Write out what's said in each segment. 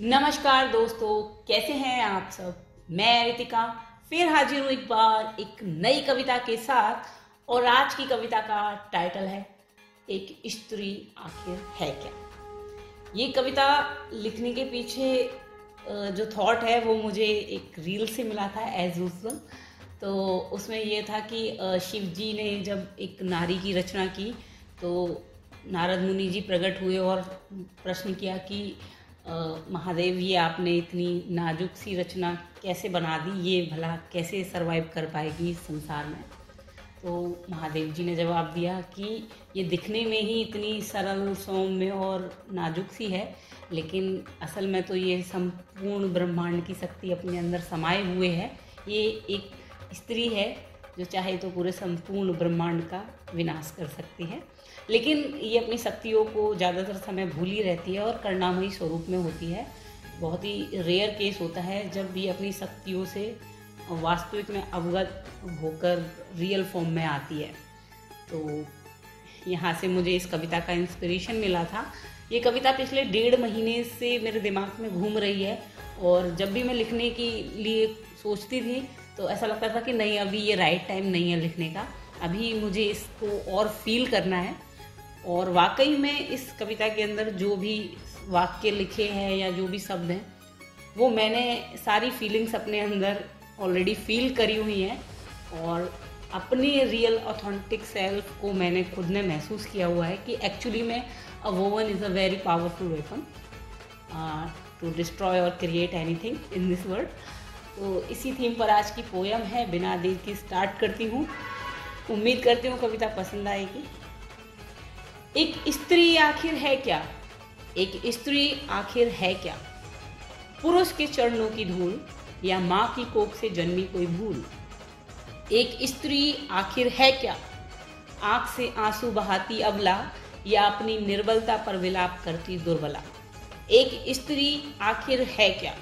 नमस्कार दोस्तों, कैसे हैं आप सब? मैं रितिका, फिर हाजिर हूँ एक बार एक नई कविता के साथ, और आज की कविता का टाइटल है, एक स्त्री आखिर है क्या? ये कविता लिखने के पीछे जो थॉट है, वो मुझे एक रील से मिला था एज यूजल तो उसमें ये था कि शिव जी ने जब एक नारी की रचना की तो नारद मुनि जी प्रकट हुए और प्रश्न किया कि महादेव ये आपने इतनी नाजुक सी रचना कैसे बना दी? ये भला कैसे सरवाइव कर पाएगी इस संसार में? तो महादेव जी ने जवाब दिया कि ये दिखने में ही इतनी सरल, सौम्य और नाजुक सी है, लेकिन असल में तो ये संपूर्ण ब्रह्मांड की शक्ति अपने अंदर समाये हुए है। ये एक स्त्री है जो चाहे तो पूरे संपूर्ण ब्रह्मांड का विनाश कर सकती है। लेकिन ये अपनी शक्तियों को ज़्यादातर समय भूल ही रहती है और करणामयी स्वरूप में होती है। बहुत ही रेयर केस होता है जब ये अपनी शक्तियों से वास्तविक में अवगत होकर रियल फॉर्म में आती है। तो यहाँ से मुझे इस कविता का इंस्पिरेशन मिला था। ये कविता पिछले डेढ़ महीने से मेरे दिमाग में घूम रही है और जब भी मैं लिखने के लिए सोचती थी तो ऐसा लगता था कि नहीं, अभी ये राइट टाइम नहीं है लिखने का। अभी मुझे इसको और फील करना है। और वाकई में इस कविता के अंदर जो भी वाक्य लिखे हैं या जो भी शब्द हैं, वो मैंने सारी फीलिंग्स अपने अंदर ऑलरेडी फील करी हुई हैं और अपनी रियल ऑथेंटिक सेल्फ को मैंने खुद ने महसूस किया हुआ है कि एक्चुअली में a woven is a very powerful weapon to destroy और create anything in this world तो इसी थीम पर आज की पोयम है, बिना देर की स्टार्ट करती हूँ। उम्मीद करती हूँ कविता पसंद आएगी। एक स्त्री आखिर है क्या? एक स्त्री आखिर है क्या? पुरुष के चरणों की धूल या माँ की कोख से जन्मी कोई भूल? एक स्त्री आखिर है क्या? आँख से आँसू बहाती अबला या अपनी निर्बलता पर विलाप करती दुर्बला? एक स्त्री आखिर है क्या?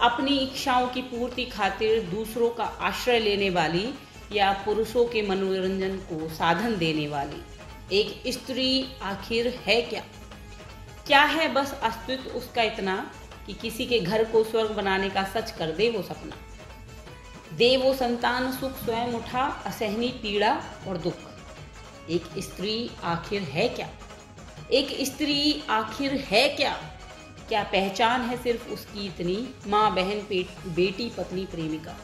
अपनी इच्छाओं की पूर्ति खातिर दूसरों का आश्रय लेने वाली या पुरुषों के मनोरंजन को साधन देने वाली? एक स्त्री आखिर है क्या? क्या है बस अस्तित्व उसका इतना कि किसी के घर को स्वर्ग बनाने का सच कर दे वो सपना? दे वो संतान सुख स्वयं उठा, असहनी पीड़ा और दुख। एक स्त्री आखिर है क्या? एक स्त्री आखिर है क्या? क्या पहचान है सिर्फ़ उसकी इतनी? माँ, बहन बेटी, पत्नी, प्रेमिका।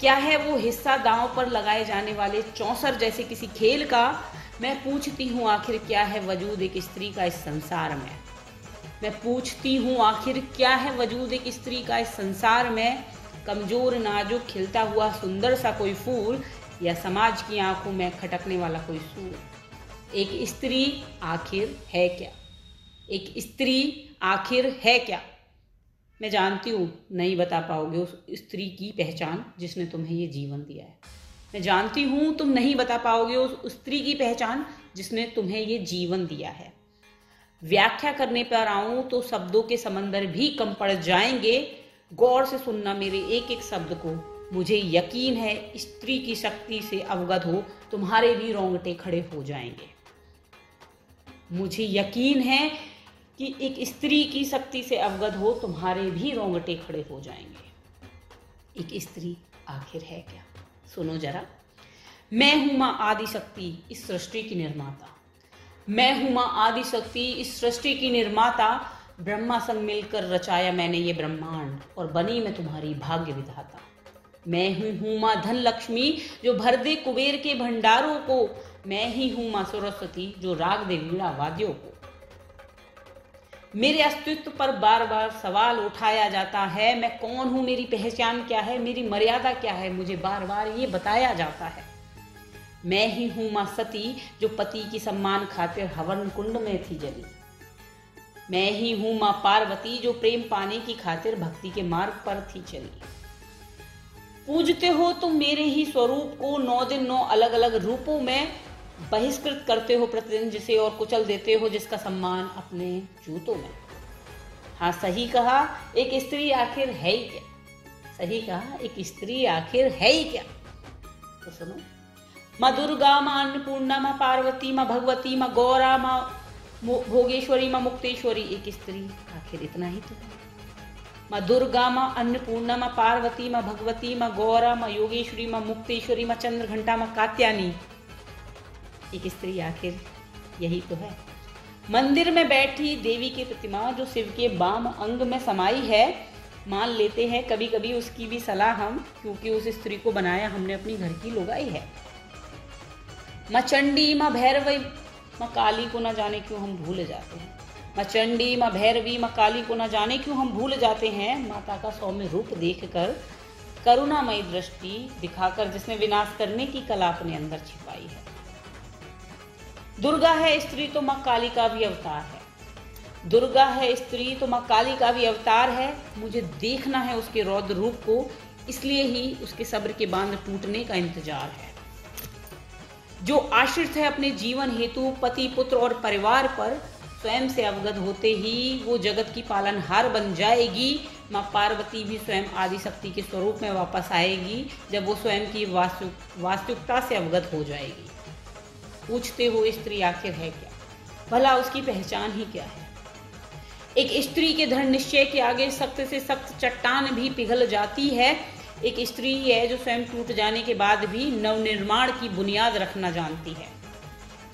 क्या है वो हिस्सा दांव पर लगाए जाने वाले चौसर जैसे किसी खेल का मैं पूछती हूँ आखिर क्या है वजूद एक स्त्री का इस संसार में? मैं पूछती हूँ आखिर क्या है वजूद एक स्त्री का इस संसार में? कमज़ोर, नाजुक, खिलता हुआ, सुंदर सा कोई फूल या समाज की आँखों में खटकने वाला कोई सूर? एक स्त्री आखिर है क्या? एक स्त्री आखिर है क्या? मैं जानती हूँ, नहीं बता पाओगे उस स्त्री की पहचान जिसने तुम्हें ये जीवन दिया है। मैं जानती हूँ तुम नहीं बता पाओगे उस स्त्री की पहचान जिसने तुम्हें ये जीवन दिया है। व्याख्या करने पर आऊँ तो शब्दों के समंदर भी कम पड़ जाएँगे। गौर से सुनना मेरे एक एक शब्द को। मुझे यकीन है स्त्री की शक्ति से अवगत हो तुम्हारे भी रोंगटे खड़े हो जाएँगे। मुझे यकीन है कि एक स्त्री की शक्ति से अवगत हो तुम्हारे भी रोंगटे खड़े हो जाएँगे। एक स्त्री आखिर है क्या? सुनो जरा। मैं हूँ माँ आदि शक्ति इस सृष्टि की निर्माता। मैं हूँ माँ आदि शक्ति इस सृष्टि की निर्माता। ब्रह्मा संग मिलकर रचाया मैंने ये ब्रह्मांड, और बनी मैं तुम्हारी भाग्य विधाता। मैं ही हूँ माँ धन लक्ष्मी जो भर दे कुबेर के भंडारों को। मैं ही हूँ माँ सरस्वती, जो राग दे वीणा वाद्यों को। मेरे अस्तित्व पर बार बार सवाल उठाया जाता है, मैं कौन हूँ, मेरी पहचान क्या है, मेरी मर्यादा क्या है, मुझे बार बार ये बताया जाता है। मैं ही हूँ माँ सती, जो पति की सम्मान खातिर हवन कुंड में थी जली। मैं ही हूँ माँ पार्वती, जो प्रेम पाने की खातिर भक्ति के मार्ग पर थी चली। पूजते हो तुम मेरे ही स्वरूप को, नौ दिन नौ अलग अलग रूपों में बहिष्कृत करते हो प्रतिदिन, जिसे और कुचल देते हो, जिसका सम्मान अपने जूतों में। हाँ सही कहा, एक स्त्री आखिर है ही क्या? सही कहा, एक स्त्री आखिर है ही क्या? तो सुनो। माँ दुर्गा, माँ अन्नपूर्णा, माँ पार्वती, माँ भगवती, माँ गौरा, माँ भोगेश्वरी, माँ मुक्तेश्वरी, एक स्त्री आखिर इतना ही तो। माँ दुर्गा, माँ अन्नपूर्णा, माँ पार्वती, माँ भगवती, माँ गौरा, माँ योगेश्वरी, माँ मुक्तेश्वरी, माँ चंद्र घंटा माँ कात्यानी एक स्त्री आखिर यही तो है। मंदिर में बैठी देवी की प्रतिमा जो शिव के बाम अंग में समाई है, मान लेते हैं कभी कभी उसकी भी सलाह हम, क्योंकि उस स्त्री को बनाया हमने अपनी घर की लोगाई है। माँ चंडी माँ भैरवी, माँ काली को ना जाने क्यों हम भूल जाते हैं। माँ चंडी माँ भैरवी, माँ काली को ना जाने क्यों हम भूल जाते हैं, माता का सौम्य रूप देखकर करुणामयी दृष्टि दिखाकर जिसने विनाश करने की कला अपने अंदर छिपाई है। दुर्गा है स्त्री तो माँ काली का भी अवतार है। दुर्गा है स्त्री तो माँ काली का भी अवतार है। मुझे देखना है उसके रौद्र रूप को, इसलिए ही उसके सब्र के बाँध टूटने का इंतज़ार है। जो आश्रित है अपने जीवन हेतु, पति, पुत्र और परिवार पर, स्वयं से अवगत होते ही वो जगत की पालनहार बन जाएगी। माँ पार्वती भी स्वयं आदि शक्ति के स्वरूप में वापस आएगी, जब वो स्वयं की वास्तु वास्तविकता से अवगत हो जाएगी। पूछते हो स्त्री आखिर है क्या? भला उसकी पहचान ही क्या है? एक स्त्री के धर्म निश्चय के आगे सख्त से सख्त चट्टान भी पिघल जाती है। एक स्त्री है जो स्वयं टूट जाने के बाद भी नवनिर्माण की बुनियाद रखना जानती है।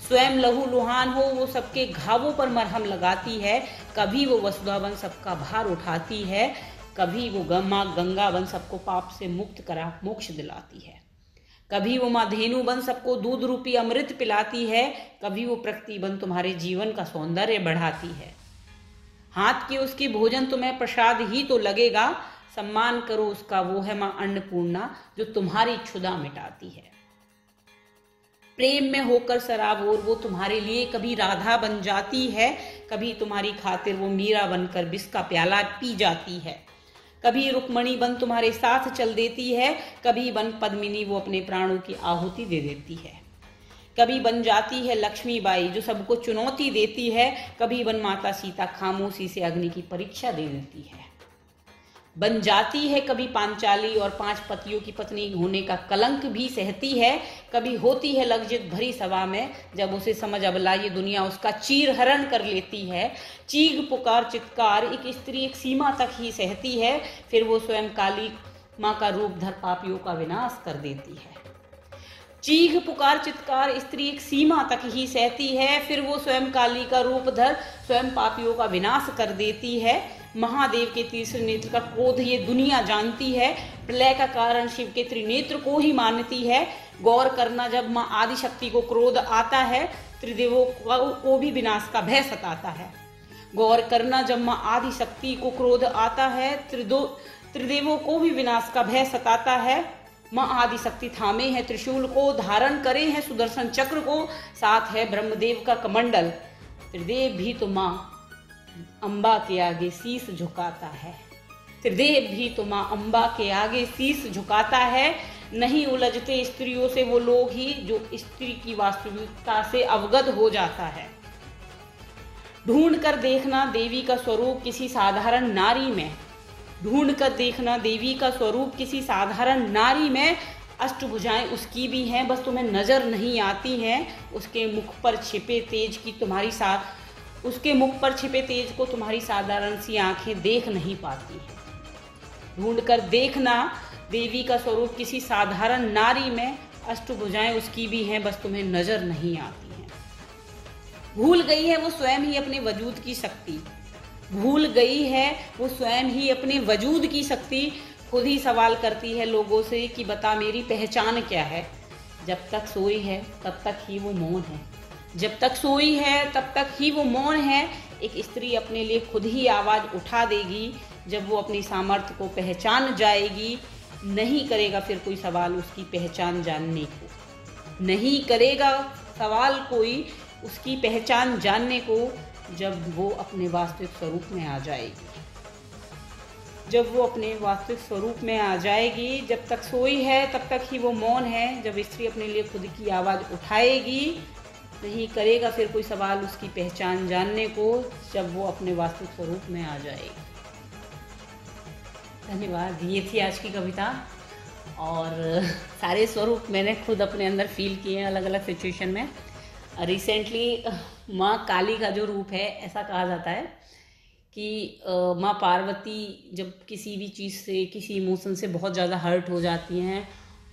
स्वयं लहू लुहान हो, वो सबके घावों पर मरहम लगाती है। कभी वो वसुधा बन सबका भार उठाती है। कभी वो गमा गंगा बन सबको पाप से मुक्त करा मोक्ष दिलाती है। कभी वो माँ धेनु बन सबको दूध रूपी अमृत पिलाती है, कभी वो प्रकृति बन तुम्हारे जीवन का सौंदर्य बढ़ाती है। हाथ के उसके भोजन तुम्हें प्रसाद ही तो लगेगा, सम्मान करो उसका वो है माँ अन्नपूर्णा, जो तुम्हारी क्षुदा मिटाती है। प्रेम में होकर शराब और वो तुम्हारे लिए कभी राधा बन जाती है, कभी तुम्हारी खातिर वो मीरा बनकर बिस का प्याला पी जाती है। कभी रुक्मणी बन तुम्हारे साथ चल देती है, कभी बन पद्मिनी वो अपने प्राणों की आहुति दे देती है। कभी बन जाती है लक्ष्मी बाई जो सबको चुनौती देती है, कभी बन माता सीता खामोशी से अग्नि की परीक्षा दे देती है। बन जाती है। कभी पांचाली और पाँच पतियों की पत्नी होने का कलंक भी सहती है। कभी होती है लग्जित भरी सभा में। जब उसे समझ अबला ये दुनिया, उसका चीर हरण कर लेती है। चीख, पुकार, चित्कार, एक स्त्री एक सीमा तक ही सहती है। फिर वो स्वयं काली माँ का रूप धर पापियों का विनाश कर देती है। चीख, पुकार, चित्कार, स्त्री एक सीमा तक ही सहती है, फिर वो स्वयं काली का रूप धर, स्वयं पापियों का विनाश कर देती है। महादेव के तीसरे नेत्र का क्रोध ये दुनिया जानती है। प्रलय का कारण शिव के त्रिनेत्र को ही मानती है। गौर करना जब माँ आदि शक्ति को क्रोध आता है, त्रिदेवों को भी विनाश का भय सताता है। गौर करना जब माँ आदि शक्ति को क्रोध आता है, त्रिदो, त्रिदेवों को भी विनाश का भय सताता है। माँ आदि शक्ति थामे है, त्रिशूल को धारण करे हैं, सुदर्शन चक्र को, साथ है ब्रह्मदेव का कमंडल। त्रिदेव भी तो माँ अम्बा के आगे शीश झुकाता है। त्रिदेव भी तो माँ अम्बा के आगे शीश झुकाता है। नहीं उलझते स्त्रियों से वो लोग ही, जो स्त्री की वास्तविकता से अवगत हो जाता है। ढूंढ कर देखना देवी का स्वरूप किसी साधारण नारी में। ढूंढ कर देखना, देवी का स्वरूप किसी साधारण नारी में अष्टभुजाएँ उसकी भी हैं, बस तुम्हें नज़र नहीं आती हैं। उसके मुख पर छिपे तेज की तुम्हारी सा, उसके मुख पर छिपे तेज को तुम्हारी साधारण सी आँखें देख नहीं पाती हैं। ढूंढ कर देखना, देवी का स्वरूप किसी साधारण नारी में अष्टभुजाएँ उसकी भी हैं, बस तुम्हें नज़र नहीं आती हैं। भूल गई है वो स्वयं ही अपने वजूद की शक्ति। भूल गई है, वो स्वयं ही अपने वजूद की शक्ति खुद ही सवाल करती है लोगों से कि बता मेरी पहचान क्या है। जब तक सोई है, तब तक ही वो मौन है। जब तक सोई है, तब तक ही वो मौन है। एक स्त्री अपने लिए खुद ही आवाज़ उठा देगी। जब वो अपनी सामर्थ्य को पहचान जाएगी, नहीं करेगा फिर कोई सवाल उसकी पहचान जानने को। नहीं करेगा सवाल कोई उसकी पहचान जानने को जब वो अपने वास्तविक स्वरूप में आ जाएगी। जब वो अपने वास्तविक स्वरूप में आ जाएगी, जब तक सोई है, तब तक ही वो मौन है। जब स्त्री अपने लिए खुद की आवाज़ उठाएगी, नहीं करेगा फिर कोई सवाल उसकी पहचान जानने को, जब वो अपने वास्तविक स्वरूप में आ जाएगी। धन्यवाद, ये थी आज की कविता। और सारे स्वरूप मैंने खुद अपने अंदर फील किए हैं अलग अलग सिचुएशन में। रिसेंटली माँ काली का जो रूप है, ऐसा कहा जाता है कि माँ पार्वती जब किसी भी चीज़ से, किसी इमोशन से बहुत ज़्यादा हर्ट हो जाती हैं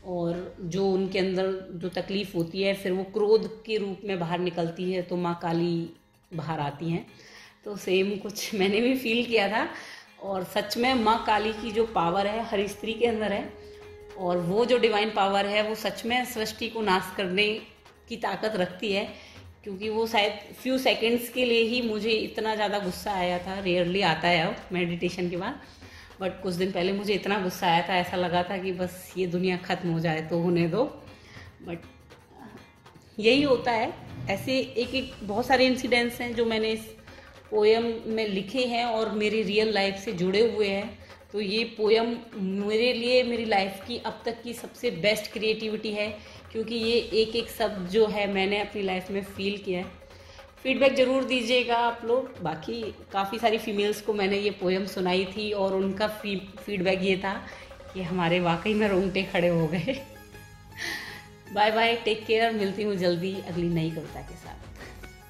और जो उनके अंदर जो तकलीफ़ होती है, फिर वो क्रोध के रूप में बाहर निकलती है तो माँ काली बाहर आती हैं। तो सेम कुछ मैंने भी फील किया था और सच में माँ काली की जो पावर है, हर स्त्री के अंदर है और वो जो डिवाइन पावर है, वो सच में सृष्टि को नाश करने की ताकत रखती है। क्योंकि वो शायद फ्यू सेकंड्स के लिए ही मुझे इतना ज़्यादा गुस्सा आया था रेयरली आता है अब मेडिटेशन के बाद बट कुछ दिन पहले मुझे इतना गुस्सा आया था, ऐसा लगा था कि बस ये दुनिया ख़त्म हो जाए तो होने दो। बट यही होता है। ऐसे एक एक बहुत सारे इंसिडेंट्स हैं जो मैंने इस पोएम में लिखे हैं और मेरी रियल लाइफ से जुड़े हुए हैं। तो ये पोएम मेरे लिए, मेरी लाइफ की अब तक की सबसे बेस्ट क्रिएटिविटी है, क्योंकि ये एक एक शब्द जो है मैंने अपनी लाइफ में फील किया है। फीडबैक ज़रूर दीजिएगा आप लोग। बाकी काफ़ी सारी फीमेल्स को मैंने ये पोएम सुनाई थी और उनका फीडबैक ये था कि हमारे वाकई में रोंगटे खड़े हो गए। बाय बाय टेक केयर मिलती हूँ जल्दी अगली नई कविता के साथ।